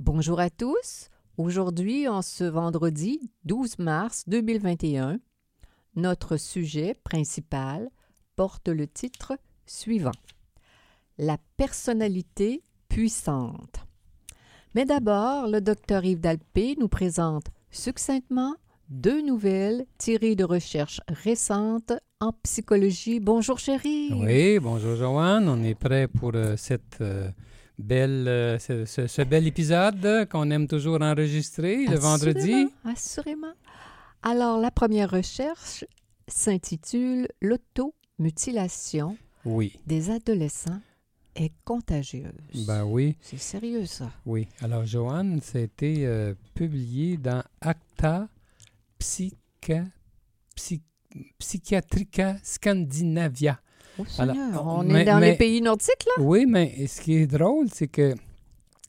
Bonjour à tous. Aujourd'hui, en ce vendredi 12 mars 2021, notre sujet principal porte le titre suivant La personnalité puissante. Mais d'abord, le docteur Yves Dalpé nous présente succinctement deux nouvelles tirées de recherches récentes en psychologie. Bonjour chérie. Oui, bonjour Joanne. On est prêt pour euh, cette euh, belle, euh, ce, ce- ce bel épisode qu'on aime toujours enregistrer le vendredi. Assurément. Alors, la première recherche s'intitule L'automutilation Oui, des adolescents est contagieuse. ben oui, C'est sérieux, ça. oui. Alors Joanne, ça a été euh, publié dans Acta Psycha, Psychiatrica Scandinavia. Oh, Alors, on mais- est dans mais- les pays nordiques, là? Oui, mais ce qui est drôle, c'est que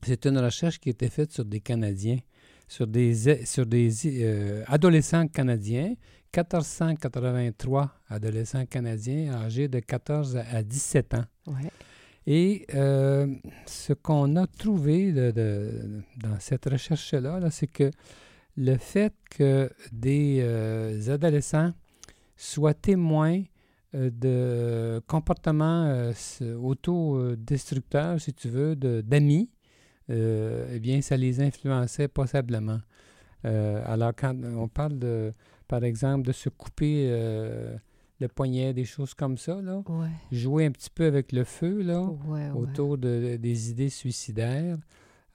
c'est une recherche qui a été faite sur des Canadiens, sur des, sur des euh, adolescents canadiens, 1483 adolescents canadiens âgés de 14 à 17 ans. Ouais. Et euh, ce qu'on a trouvé de- de- dans cette recherche-là, là, c'est que le fait que des euh, adolescents soient témoins de comportements euh, autodestructeurs, si tu veux, de- d'amis, euh, eh bien, ça les influençait passablement. Euh, alors, quand on parle, de, par exemple, de se couper euh, le poignet, des choses comme ça, là, Ouais. jouer un petit peu avec le feu, là, Ouais, ouais. autour de, des idées suicidaires.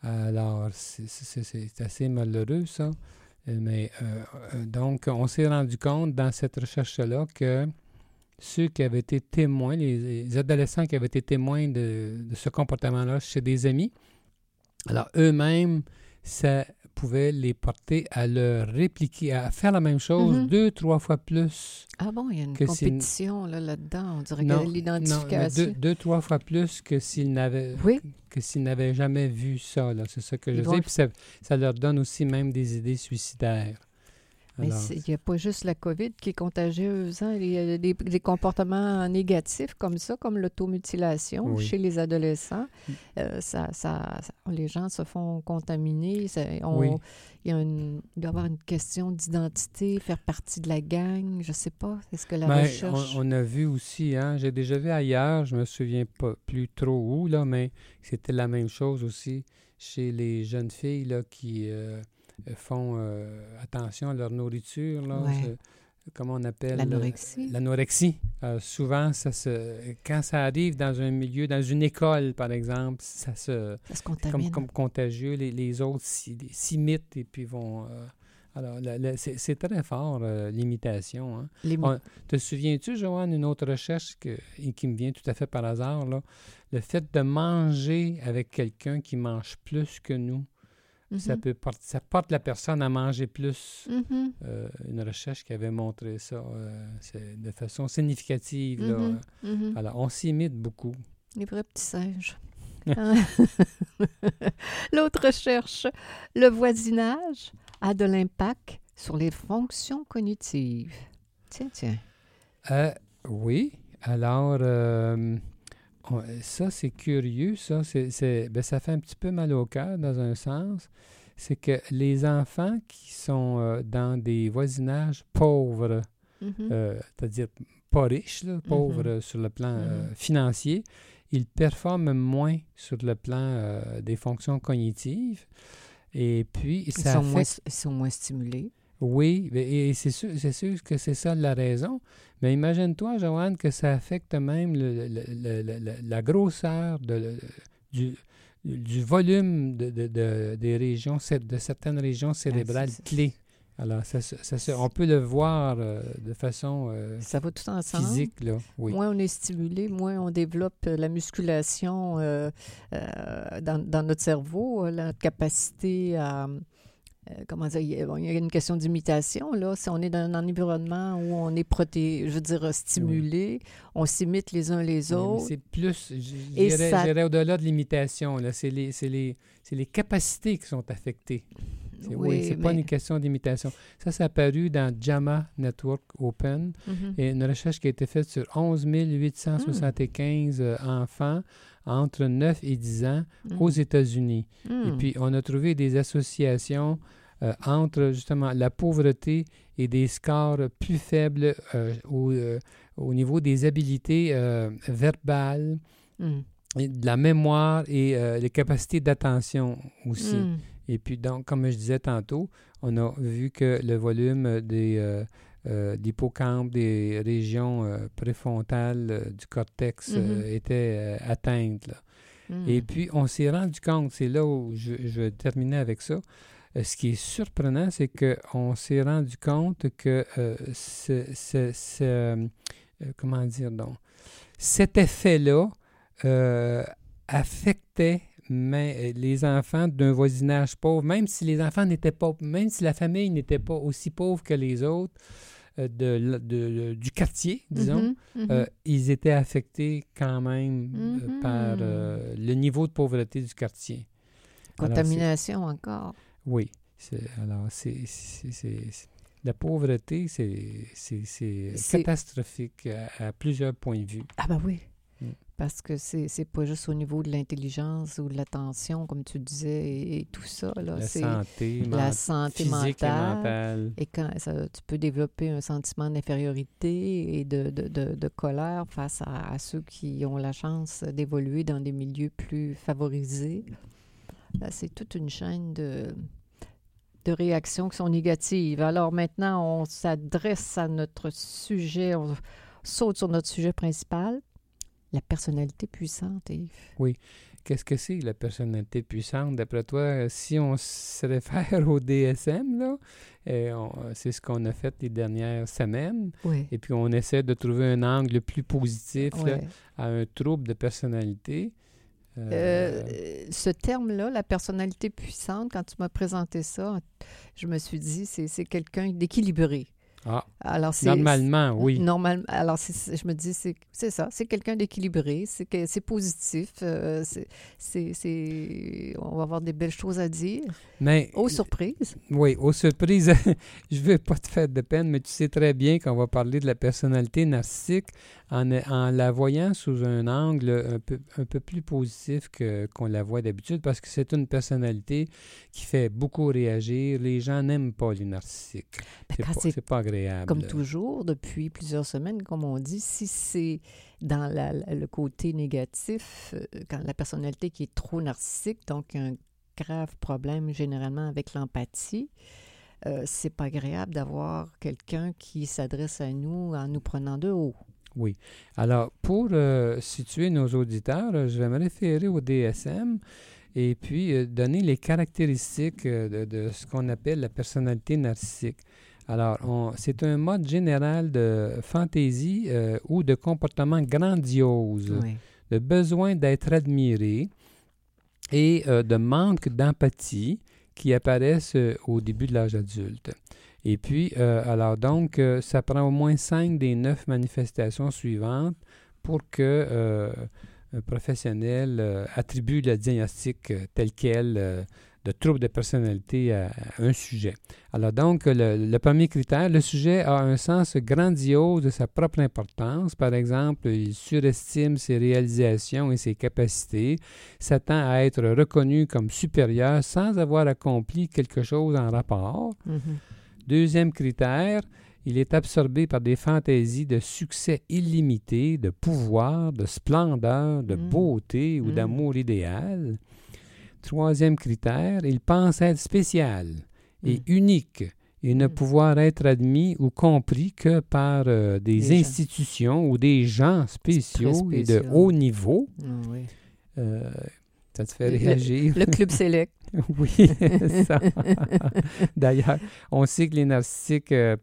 Alors, c'est- assez malheureux, ça. Euh, Mais euh, euh, donc, on s'est rendu compte dans cette recherche-là que ceux qui avaient été témoins, les, les adolescents qui avaient été témoins de, de ce comportement-là chez des amis, alors eux-mêmes, ça pouvait les porter à le répliquer, à faire la même chose Mhm. deux, trois fois plus Ah bon, il y a une compétition là, là-dedans. On dirait non, que l'identification. deux, deux, trois fois plus que s'ils n'avaient Oui. que s'ils n'avaient jamais vu ça. C'est ça que je doivent- Puis ça, ça leur donne aussi même des idées suicidaires. Mais il n'y a pas juste la COVID qui est contagieuse. hein. Il y a des, des comportements négatifs comme ça, comme l'automutilation Oui. chez les adolescents. Euh, ça, ça, les gens se font contaminer. Ça- on- Oui. il, y a une- il doit y avoir une question d'identité, faire partie de la gang. Je ne sais pas. Est-ce que la ben, recherche... on, on a vu aussi, hein, j'ai déjà vu ailleurs, je me souviens pas plus trop où, là, mais c'était la même chose aussi chez les jeunes filles là, qui euh, font euh, attention à leur nourriture. Là, Ouais. ce- comment on appelle L'anorexie. L'anorexie. Euh, souvent, ça se, quand ça arrive dans un milieu, dans une école, par exemple, ça se, Ça se comme, contamine. comme contagieux, les, les autres s'imitent et puis vont. euh, alors, c'est très fort, euh, l'imitation. Hein. On- te souviens-tu, Joanne, une autre recherche que, et qui me vient tout à fait par hasard, là, le fait de manger avec quelqu'un qui mange plus que nous, ça, Mhm. peut porter- ça porte la personne à manger plus. Mhm. Euh, une recherche qui avait montré ça euh, de façon significative. là. Mhm. Alors, on s'imite beaucoup. Les vrais petits singes. L'autre recherche, le voisinage a de l'impact sur les fonctions cognitives. Tiens, tiens. Euh, oui. Alors, euh, on- ça, c'est curieux. Ça, c'est, ben, ça fait un petit peu mal au cœur dans un sens. C'est que les enfants qui sont euh, dans des voisinages pauvres, Mhm. euh, c'est-à-dire pas riches, là, pauvres sur le plan euh, Mhm. financier, ils performent moins sur le plan des fonctions cognitives. Et puis, ils, ça sont affecte moins, ils sont moins stimulés. Oui, et c'est sûr, c'est sûr que c'est ça la raison. Mais imagine-toi, Joanne, que ça affecte même le- le- le- le- le- la grosseur de, du, du volume de, de- de- des régions, de certaines régions cérébrales c'est- clés. Alors, ça, ça on peut le voir euh, de façon euh, Ça va tout ensemble. physique, là. Oui. Moins on est stimulé, moins on développe euh, la musculation euh, dans, dans notre cerveau, la capacité à... euh, comment dire, il y a bon, il y a une question d'imitation, là. Si on est dans un environnement où on est protégé, je veux dire, stimulé, on s'imite les uns les Oui, autres. C'est plus, j'irais ça- au-delà de l'imitation. là. C'est les, les, les capacités qui sont affectées. C'est- Oui, c'est pas une question d'imitation. Ça, c'est apparu dans JAMA Network Open. Mhm. Et une recherche qui a été faite sur 11 875 euh, enfants entre 9 et 10 ans Mhm. aux États-Unis. Et Mhm. puis, on a trouvé des associations euh, entre justement la pauvreté et des scores plus faibles euh, au, euh, au niveau des habiletés verbales, et de la mémoire et euh, les capacités d'attention aussi. Mhm. Et puis, donc, comme je disais tantôt, on a vu que le volume des euh, euh, des régions préfrontales du cortex euh, Mhm. était euh, atteinte. là. Et puis, on s'est rendu compte, c'est là où je, je vais terminer avec ça. Euh, ce qui est surprenant, c'est qu'on s'est rendu compte que euh, ce, ce- ce, euh, comment dire donc, cet effet-là affectait mais, les enfants d'un voisinage pauvre, même si les enfants n'étaient pas, même si la famille n'était pas aussi pauvre que les autres euh, de, l- de- du quartier, disons. Mhm. Mhm. Euh, ils étaient affectés quand même euh, par euh, le niveau de pauvreté du quartier. Alors, Contamination encore. Oui. Alors, c'est, la pauvreté, c'est, catastrophique à, à plusieurs points de vue. Ah ben oui. Mm. Parce que c'est pas juste au niveau de l'intelligence ou de l'attention, comme tu disais, et, et tout ça. Là. La santé, la santé physique mentale. et mentale. Et quand ça, tu peux développer un sentiment d'infériorité et de, de, de, de colère face à, à ceux qui ont la chance d'évoluer dans des milieux plus favorisés. Là, C'est toute une chaîne de, de réactions qui sont négatives. Alors maintenant, on s'adresse à notre sujet, on saute sur notre sujet principal, la personnalité puissante, Yves. Qu'est-ce que c'est la personnalité puissante? D'après toi, euh, si on se réfère au DSM, là, euh, on- c'est ce qu'on a fait les dernières semaines, Oui. et puis on essaie de trouver un angle plus positif là, à un trouble de personnalité. Euh, Euh, ce terme-là, la personnalité puissante, quand tu m'as présenté ça, je me suis dit, c'est quelqu'un d'équilibré. ah, Alors, normalement, oui. Normalement, alors je me dis, c'est ça, c'est quelqu'un d'équilibré, c'est positif, euh, c'est- on va avoir des belles choses à dire. Mais, Aux surprises. oui, aux surprises, je ne veux pas te faire de peine, mais tu sais très bien qu'on va parler de la personnalité narcissique en, en la voyant sous un angle un peu, un peu plus positif que- qu'on la voit d'habitude, parce que c'est une personnalité qui fait beaucoup réagir. Les gens n'aiment pas les narcissiques. Ben, C'est pas, c'est c'est pas agréable. Comme toujours, depuis plusieurs semaines, comme on dit, si c'est dans la- le côté négatif, euh, quand la personnalité qui est trop narcissique, donc un grave problème généralement avec l'empathie, euh, c'est pas agréable d'avoir quelqu'un qui s'adresse à nous en nous prenant de haut. Oui. Alors, pour euh, situer nos auditeurs, euh, je vais me référer au DSM et puis euh, donner les caractéristiques de, de ce qu'on appelle la personnalité narcissique. Alors, c'est un mode général de fantaisie euh, ou de comportement grandiose, Oui. de besoin d'être admiré et euh, de manque d'empathie qui apparaissent euh, au début de l'âge adulte. Et puis, euh, alors donc, euh, ça prend au moins cinq des neuf manifestations suivantes pour que un professionnel attribue le diagnostic tel quel de trouble de personnalité à, à un sujet. Alors donc, le, le premier critère, le sujet a un sens grandiose de sa propre importance. Par exemple, il surestime ses réalisations et ses capacités, s'attend à être reconnu comme supérieur sans avoir accompli quelque chose en rapport. Mhm. Deuxième critère, il est absorbé par des fantaisies de succès illimité, de pouvoir, de splendeur, de Mm. beauté ou Mm. d'amour idéal. Troisième critère, il pense être spécial et Mm. unique et ne Mm. pouvoir être admis ou compris que par euh, des Des gens. institutions ou des gens spéciaux, et de haut niveau. Ah oui. Euh, ça te fait réagir? Le, club select. oui, ça. D'ailleurs, on sait que les narcissiques euh,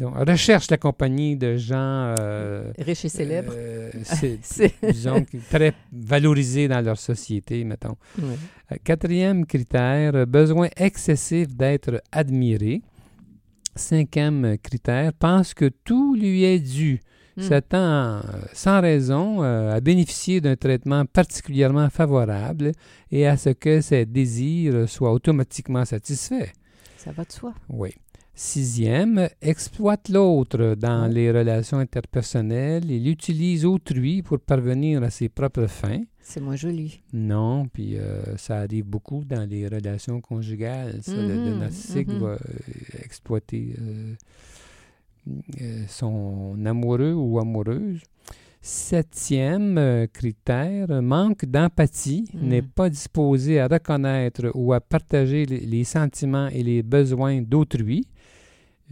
euh, recherchent la compagnie de gens... Euh, Riches et célèbres. disons, très valorisés dans leur société, mettons. Quatrième critère, besoin excessif d'être admiré. Cinquième critère, pense que tout lui est dû Hmm. s'attend euh, sans raison euh, à bénéficier d'un traitement particulièrement favorable et à ce que ses désirs soient automatiquement satisfaits. Ça va de soi. Oui. Sixième, exploite l'autre dans les relations interpersonnelles. Il utilise autrui pour parvenir à ses propres fins. C'est moins joli. Non, puis euh, ça arrive beaucoup dans les relations conjugales. le, mhm, narcissique mhm. va exploiter euh, son amoureux ou amoureuse. Septième euh, critère, manque d'empathie, hmm. n'est pas disposé à reconnaître ou à partager les, sentiments et les besoins d'autrui.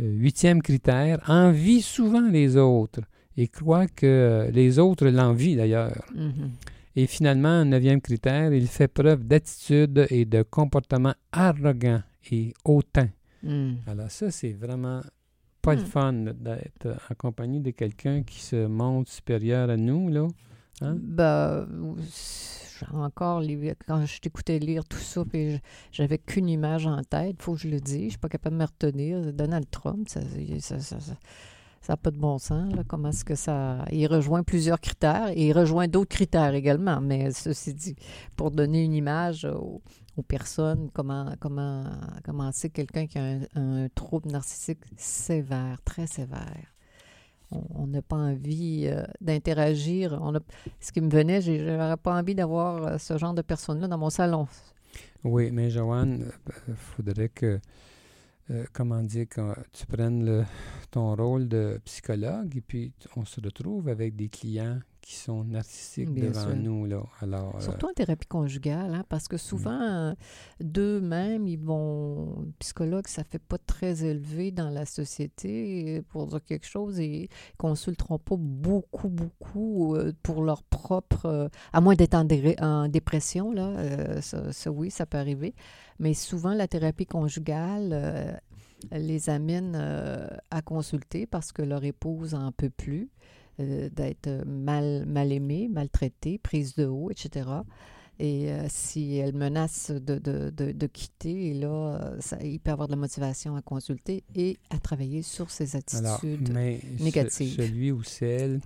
Euh, huitième critère, envie souvent les autres et croit que les autres l'envient d'ailleurs. Mm-hmm. Et finalement, neuvième critère, il fait preuve d'attitude et de comportement arrogant et hautain. Hmm. Alors ça, c'est vraiment pas le hmm. fun d'être en compagnie de quelqu'un qui se montre supérieur à nous, là. Hein? Ben, encore, quand je t'écoutais lire tout ça, puis j'avais qu'une image en tête, faut que je le dise, je suis pas capable de me retenir. Donald Trump, ça n'a pas de bon sens. Comment est-ce que ça. Il rejoint plusieurs critères et il rejoint d'autres critères également. Mais ceci dit, pour donner une image aux personnes, comment, comment, comment c'est quelqu'un qui a un, trouble narcissique sévère, très sévère. On n'a pas envie euh, d'interagir. Ce qui me venait, je n'aurais pas envie d'avoir euh, ce genre de personne-là dans mon salon. Oui, mais Joanne, il euh, faudrait que, comment dire, que tu prennes ton rôle de psychologue et puis on se retrouve avec des clients qui sont narcissiques devant nous. Là. Alors, euh, Surtout en thérapie conjugale, hein, parce que souvent, euh, d'eux-mêmes, ils vont... Psychologues, ça fait pas très élevé dans la société pour dire quelque chose et ils consulteront pas beaucoup, beaucoup euh, pour leur propre... à moins d'être en, dépression, là, ça, oui, ça peut arriver. Mais souvent, la thérapie conjugale les amène à consulter parce que leur épouse en peut plus. Euh, d'être mal, mal aimée, maltraitée, prise de haut, etc. Et euh, si elle menace de, de, de, quitter, là, ça, il peut avoir de la motivation à consulter et à travailler sur ses attitudes mais négatives. celui ou celle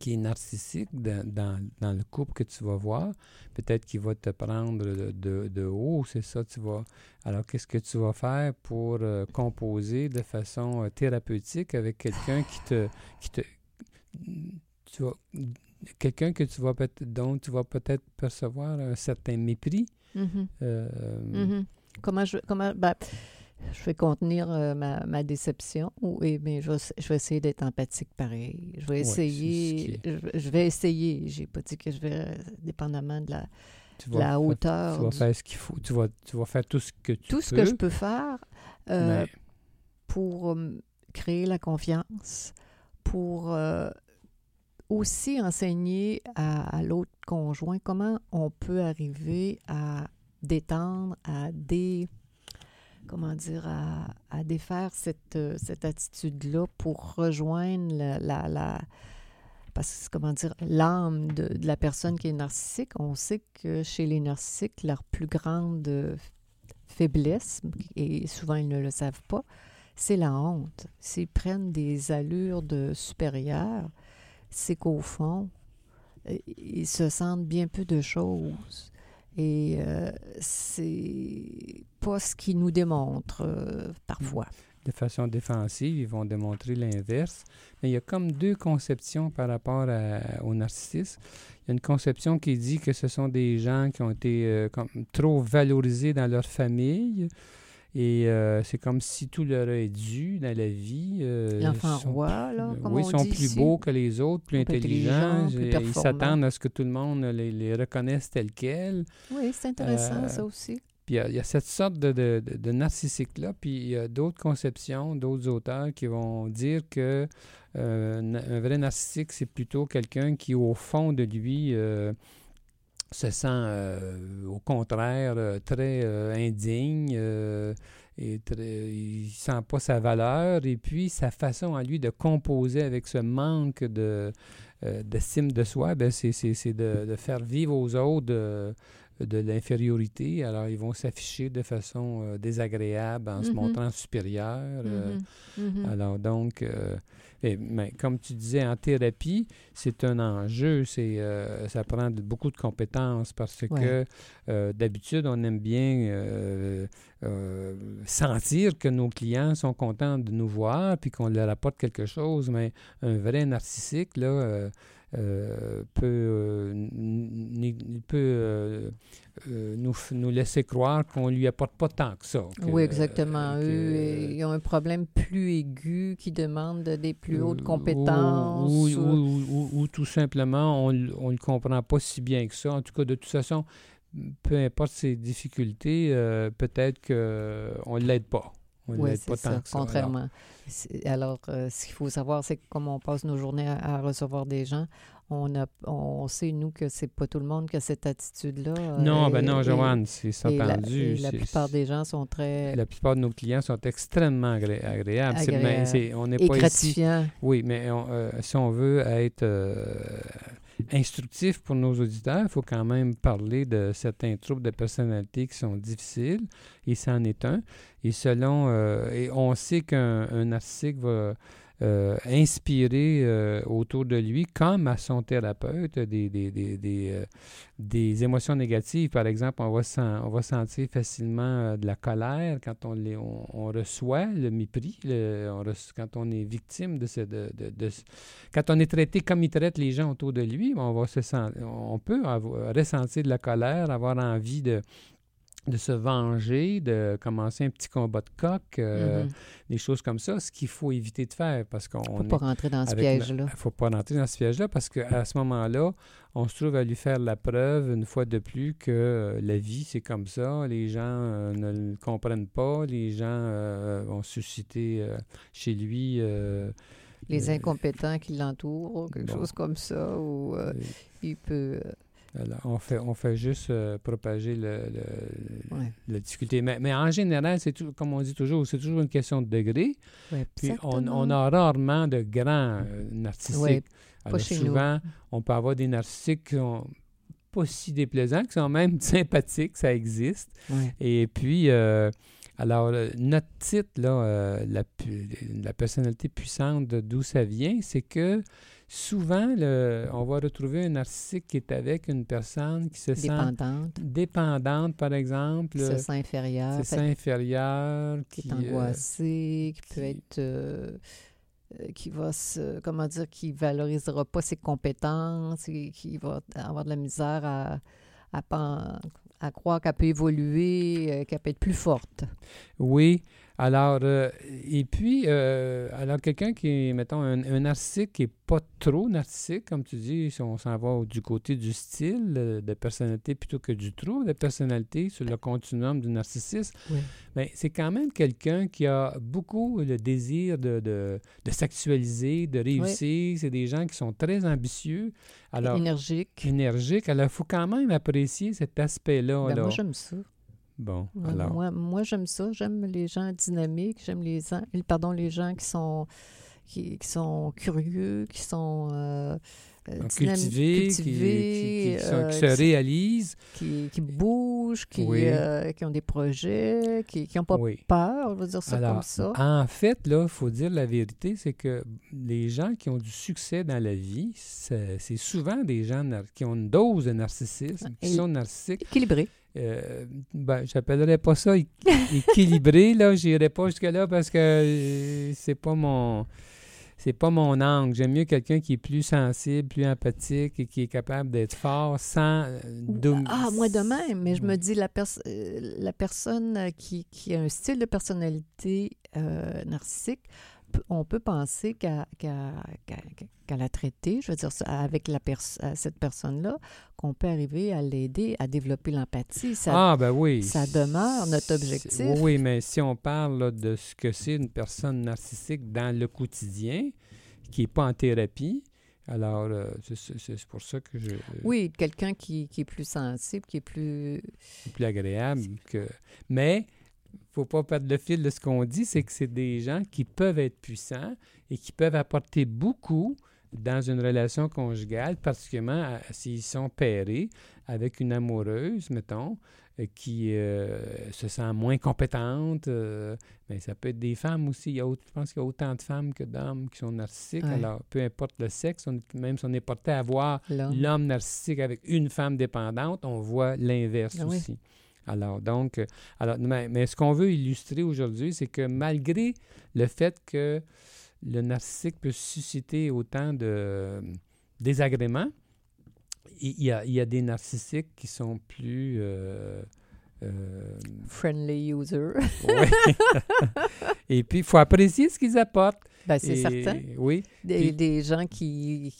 qui est narcissique dans, dans, dans, le couple que tu vas voir, peut-être qu'il va te prendre de, de haut, c'est ça, tu vas... Alors, qu'est-ce que tu vas faire pour euh, composer de façon thérapeutique avec quelqu'un qui te, qui te tu quelqu'un que tu vas dont tu vas peut-être percevoir un certain mépris. Mm-hmm. Euh, mm-hmm. Comment je comment ben, je vais contenir euh, ma, ma, déception oui mais je vais, je vais essayer d'être empathique pareil je vais essayer je, vais essayer j'ai pas dit que je vais dépendamment de la, la hauteur tu vas faire ce qu'il faut tu vas, tu vas faire tout ce que tu tout ce que je peux faire euh, pour créer la confiance pour aussi enseigner à, l'autre conjoint comment on peut arriver à détendre, à dé, comment dire, à, défaire cette, cette attitude-là pour rejoindre la, la, parce comment dire, l'âme de, la personne qui est narcissique. On sait que chez les narcissiques, leur plus grande faiblesse, et souvent ils ne le savent pas, c'est la honte. S'ils prennent des allures de supérieurs, c'est qu'au fond, euh, ils se sentent bien peu de choses. Et euh, c'est pas ce qu'ils nous démontrent euh, parfois. De façon défensive, ils vont démontrer l'inverse. Mais il y a comme deux conceptions par rapport au narcissisme. Il y a une conception qui dit que ce sont des gens qui ont été comme, trop valorisés dans leur famille, et euh, c'est comme si tout leur est dû dans la vie. Euh, L'enfant roi, là, comme Oui, ils sont plus beaux que les autres, plus, intelligents. ils s'attendent à ce que tout le monde les, les reconnaisse tels quels. Oui, c'est intéressant, euh, ça aussi. Puis il y, a cette sorte de, de, de narcissique-là, puis il y a d'autres conceptions, d'autres auteurs qui vont dire que un vrai narcissique, c'est plutôt quelqu'un qui, au fond de lui, se sent au contraire très indigne et il sent pas sa valeur et puis sa façon à lui de composer avec ce manque de d'estime de soi, ben c'est, de, de, faire vivre aux autres de l'infériorité. Alors, ils vont s'afficher de façon euh, désagréable en se mm-hmm. montrant supérieurs. Euh. Mm-hmm. Mm-hmm. Alors, donc, euh, mais, comme tu disais, en thérapie, c'est un enjeu. C'est, ça prend beaucoup de compétences parce que d'habitude, on aime bien sentir que nos clients sont contents de nous voir puis qu'on leur apporte quelque chose. Mais un vrai narcissique, là, euh, peut, euh, peut euh, nous, nous, laisser croire qu'on ne lui apporte pas tant que ça. oui, exactement. Eux, ils ont un problème plus aigu qui demande des plus hautes compétences. Ou, ou, ou, tout simplement, on ne le comprend pas si bien que ça. En tout cas, de toute façon, peu importe ses difficultés, peut-être qu'on ne l'aide pas. Oui, c'est ça, contrairement. Alors, euh, ce qu'il faut savoir, c'est que comme on passe nos journées à, recevoir des gens, on, a, on sait, nous, que c'est pas tout le monde qui a cette attitude-là. Non, ben non, Joanne, c'est ça entendu. La, la plupart des gens sont très... La plupart de nos clients sont extrêmement agréables. Agréable. on n'est pas gratifiant. Oui, mais euh, si on veut être... Instructif pour nos auditeurs, il faut quand même parler de certains troubles de personnalité qui sont difficiles, et c'en est un. Et selon, euh, et on sait qu'un article va euh, inspirer euh, autour de lui, comme à son thérapeute, des, des, des, des, euh, des émotions négatives. Par exemple, on va, on va sentir facilement de la colère quand on, les, on, reçoit le mépris, on quand on est victime de, ce, de, de, Quand on est traité comme il traite les gens autour de lui, on, va se on peut ressentir de la colère, avoir envie de de se venger, de commencer un petit combat de coq, euh, mm-hmm. des choses comme ça, ce qu'il faut éviter de faire parce qu'on ne faut pas rentrer dans ce piège-là. Il ne faut pas rentrer dans ce piège-là parce qu'à ce moment-là, on se trouve à lui faire la preuve une fois de plus que euh, la vie, c'est comme ça. Les gens euh, ne le comprennent pas. Les gens vont susciter chez lui... les incompétents qui l'entourent, quelque chose comme ça, ou il peut on fait, on fait juste euh, propager le, la difficulté. Mais, en général, c'est comme on dit toujours, c'est toujours une question de degré. Puis on, a rarement de grands euh, narcissiques. Alors souvent, on peut avoir des narcissiques qui sont pas si déplaisants, qui sont même sympathiques, ça existe. Et puis, euh, alors, notre titre, là, la, la personnalité puissante, d'où ça vient, c'est que souvent, le, on va retrouver un narcissique qui est avec une personne qui se dépendante. sent dépendante, par exemple. Qui se sent inférieure. Se sent inférieure. Qui, est angoissée, qui, peut être... Euh, euh, qui va se, comment dire, qui valorisera pas ses compétences, et qui va avoir de la misère à, à, à croire qu'elle peut évoluer, euh, qu'elle peut être plus forte. Oui. Alors, euh, et puis, euh, alors quelqu'un qui est, mettons, un, un, narcissique qui n'est pas trop narcissique, comme tu dis, si on s'en va du côté du style de personnalité plutôt que du trouble de personnalité sur le continuum du narcissisme, mais c'est quand même quelqu'un qui a beaucoup le désir de, de, de s'actualiser, de réussir. C'est des gens qui sont très ambitieux. Alors, énergiques. Énergiques. Alors, il faut quand même apprécier cet aspect-là. Ben, moi, j'aime ça. Bon, alors. Moi, moi j'aime ça. J'aime les gens dynamiques. J'aime les, pardon, les gens qui sont, qui, sont curieux, qui sont euh, euh cultivés, qui, qui, euh, se réalisent. Qui, bougent, qui, euh, qui ont des projets, qui n'ont pas peur, on va dire ça comme ça. En fait, là, il faut dire la vérité, c'est que les gens qui ont du succès dans la vie, c'est souvent des gens qui ont une dose de narcissisme, qui sont narcissiques. Équilibrés. Euh, ben, j'appellerais pas ça équilibré, là. J'irais pas jusque-là parce que euh, c'est pas mon. C'est pas mon angle. J'aime mieux quelqu'un qui est plus sensible, plus empathique et qui est capable d'être fort sans. Euh, ah, moi de même, mais je me dis la, la personne qui, qui, a un style de personnalité narcissique on peut penser qu'à la traiter, je veux dire, avec la cette personne-là, qu'on peut arriver à l'aider à développer l'empathie. ah, ben oui. Ça demeure notre objectif. Oui, mais si on parle de ce que c'est une personne narcissique dans le quotidien, qui n'est pas en thérapie, Alors, euh, c'est- pour ça que je... Oui, quelqu'un qui, qui est plus sensible, qui est plus... plus agréable. Que... Mais, faut pas perdre le fil de ce qu'on dit, c'est que c'est des gens qui peuvent être puissants et qui peuvent apporter beaucoup dans une relation conjugale, particulièrement s'ils sont pairés avec une amoureuse, mettons, euh, qui euh, se sent moins compétente. euh, mais ça peut être des femmes aussi. Il y a, je pense qu'il y a autant de femmes que d'hommes qui sont narcissiques. Ouais. Alors, peu importe le sexe, on même si on est porté à voir l'homme. narcissique avec une femme dépendante, on voit l'inverse Ah oui. Alors, donc, euh, alors, mais, mais ce qu'on veut illustrer aujourd'hui, c'est que malgré le fait que le narcissique peut susciter autant de euh, désagréments, il y a, il y a des narcissiques qui sont plus... euh, euh, Friendly user. ouais. Et puis, il faut apprécier ce qu'ils apportent. Ben, c'est certain. Oui, Des, Puis- des gens qui,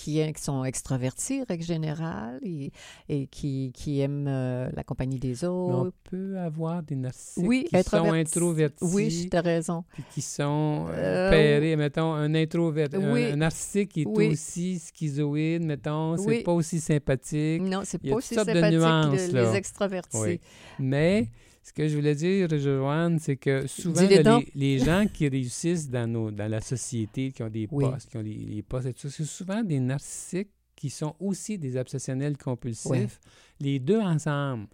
qui, qui sont extravertis, règle générale, et, et qui, qui aiment euh, la compagnie des mais on autres. peut avoir des narcissiques Oui, qui sont introvertis. Oui, tu as raison. qui sont euh, Euh, pairés, mettons, un introverti, un- oui. un, narcissique qui est Oui. aussi schizoïde, mettons, c'est Oui. pas aussi sympathique. Non, c'est pas aussi sympathique le- là. les extravertis. Mais ce que je voulais dire, Joanne, c'est que souvent, là, les, les gens qui réussissent dans, nos, dans la société, qui ont des Oui. postes, qui ont les, les postes, et tout ça, c'est souvent des narcissiques qui sont aussi des obsessionnels compulsifs. Oui. Les deux ensemble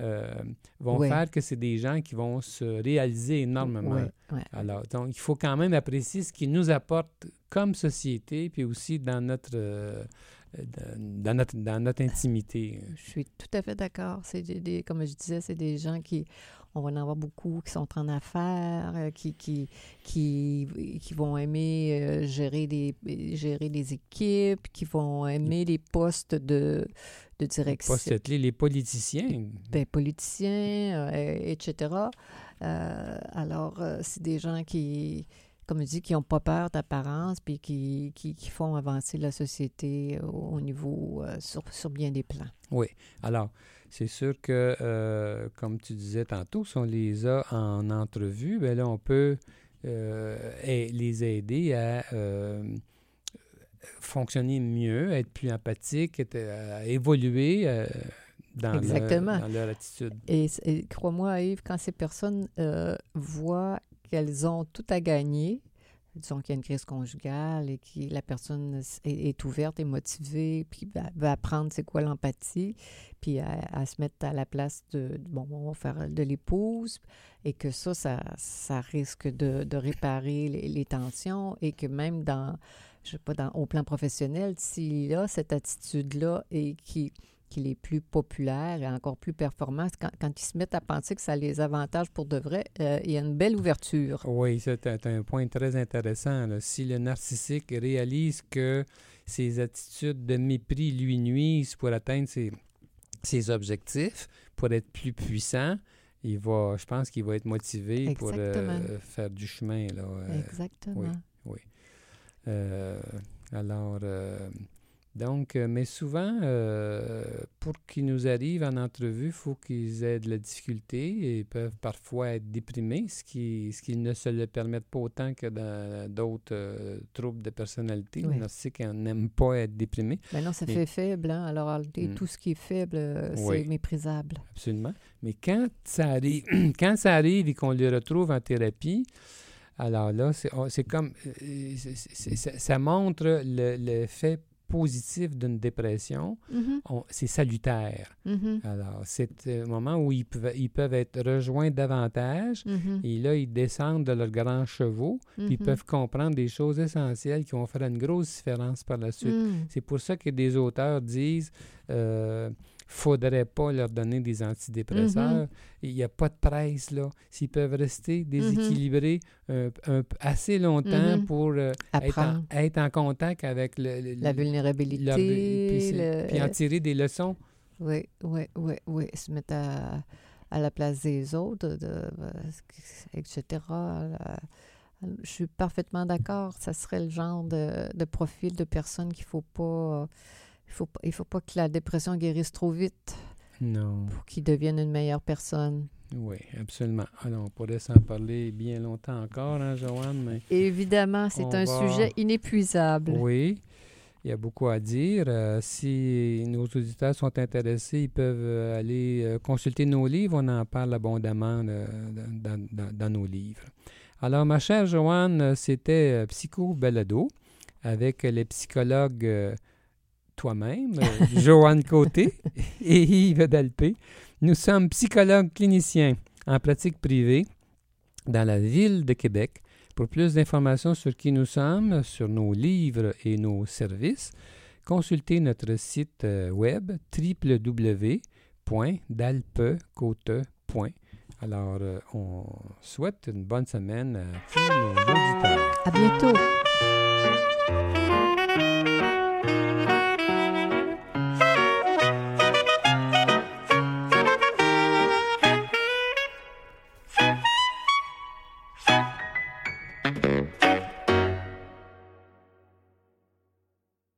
euh, vont Oui. faire que c'est des gens qui vont se réaliser énormément. Oui, oui. Alors, donc, il faut quand même apprécier ce qu'ils nous apportent comme société, puis aussi dans notre, euh, dans, dans notre, dans notre intimité. Je suis tout à fait d'accord. C'est des, des- comme je disais, c'est des gens qui, on va en avoir beaucoup qui sont en affaires, euh, qui, qui, qui, qui vont aimer euh, gérer, des, gérer des équipes, qui vont aimer les postes de, de direction. Pas cette les politiciens. ben, politiciens, euh, etc. Euh, alors, euh, c'est des gens qui, comme je dis, qui n'ont pas peur d'apparence, puis qui, qui, qui font avancer la société au, au niveau, euh, sur, sur bien des plans. Oui. Alors, c'est sûr que, euh, comme tu disais tantôt, si on les a en entrevue, ben là, on peut euh, les aider à euh, fonctionner mieux, être plus empathique, à évoluer euh, dans, leur, dans leur attitude. Et, et crois-moi, Yves, quand ces personnes euh, voient qu'elles ont tout à gagner, disons qu'il y a une crise conjugale et que la personne est, ouverte et motivée, puis va, apprendre c'est quoi l'empathie, puis à, se mettre à la place de, bon, de l'épouse, et que ça, ça, ça risque de, réparer les, les tensions, et que même dans, je sais pas, dans, au plan professionnel, s'il a cette attitude-là et qui qu'il est plus populaire et encore plus performant, quand, quand ils se mettent à penser que ça les avantage pour de vrai, euh, il y a une belle ouverture. Oui, c'est un, point très intéressant. là. Si le narcissique réalise que ses attitudes de mépris lui nuisent pour atteindre ses, ses objectifs, pour être plus puissant, il va, je pense qu'il va être motivé pour euh, faire du chemin. Là, euh, Exactement. euh, alors, donc, euh, mais souvent, euh, pour qu'ils nous arrivent en entrevue, il faut qu'ils aient de la difficulté et ils peuvent parfois être déprimés, ce qui, ce qui ne se le permettent pas autant que dans d'autres euh, troubles de personnalité. Oui. Le narcissique n'aime pas être déprimé, Maintenant, ça Mais- fait faible. hein. Alors, réalité, Mm. tout ce qui est faible, euh, Oui. c'est méprisable. absolument. Mais quand ça arrive, quand ça arrive et qu'on les retrouve en thérapie, alors là, c'est c'est comme, c'est- c'est- c'est- ça montre le- l'effet positif d'une dépression. Mhm, On- C'est salutaire. mhm, Alors, c'est un moment où ils peuvent, ils peuvent être rejoints davantage mhm, et là, ils descendent de leurs grands chevaux puis ils peuvent comprendre des choses essentielles qui vont faire une grosse différence par la suite. Mm. C'est pour ça que des auteurs disent euh, faudrait pas leur donner des antidépresseurs. Il n'y a pas de presse là. S'ils peuvent rester déséquilibrés un- un- assez longtemps Mhm. pour euh, être, en, Apprendre être en contact avec le, le- la vulnérabilité, leur- puis, le- puis en tirer des leçons. Oui, oui, oui, oui. Se mettre à, à la place des autres, de, etc. Je suis parfaitement d'accord. Ça serait le genre de, de profil de personne qu'il faut pas. Il faut, il faut pas que la dépression guérisse trop vite Non. pour qu'il devienne une meilleure personne. Oui, absolument. Alors, on pourrait s'en parler bien longtemps encore, hein, Joanne, mais évidemment, c'est un va- sujet inépuisable. oui. Il y a beaucoup à dire. Euh, si nos auditeurs sont intéressés, ils peuvent euh, aller euh, consulter nos livres. On en parle abondamment dans, nos livres. Alors, ma chère Joanne, c'était Psycho Balado avec les psychologues toi-même, Joanne Côté et Yves Dalpé. Nous sommes psychologues cliniciens en pratique privée dans la ville de Québec. Pour plus d'informations sur qui nous sommes, sur nos livres et nos services, consultez notre site euh, web www.dalpecote.com. Alors, euh, on souhaite une bonne semaine à tous nos auditeurs. À bientôt.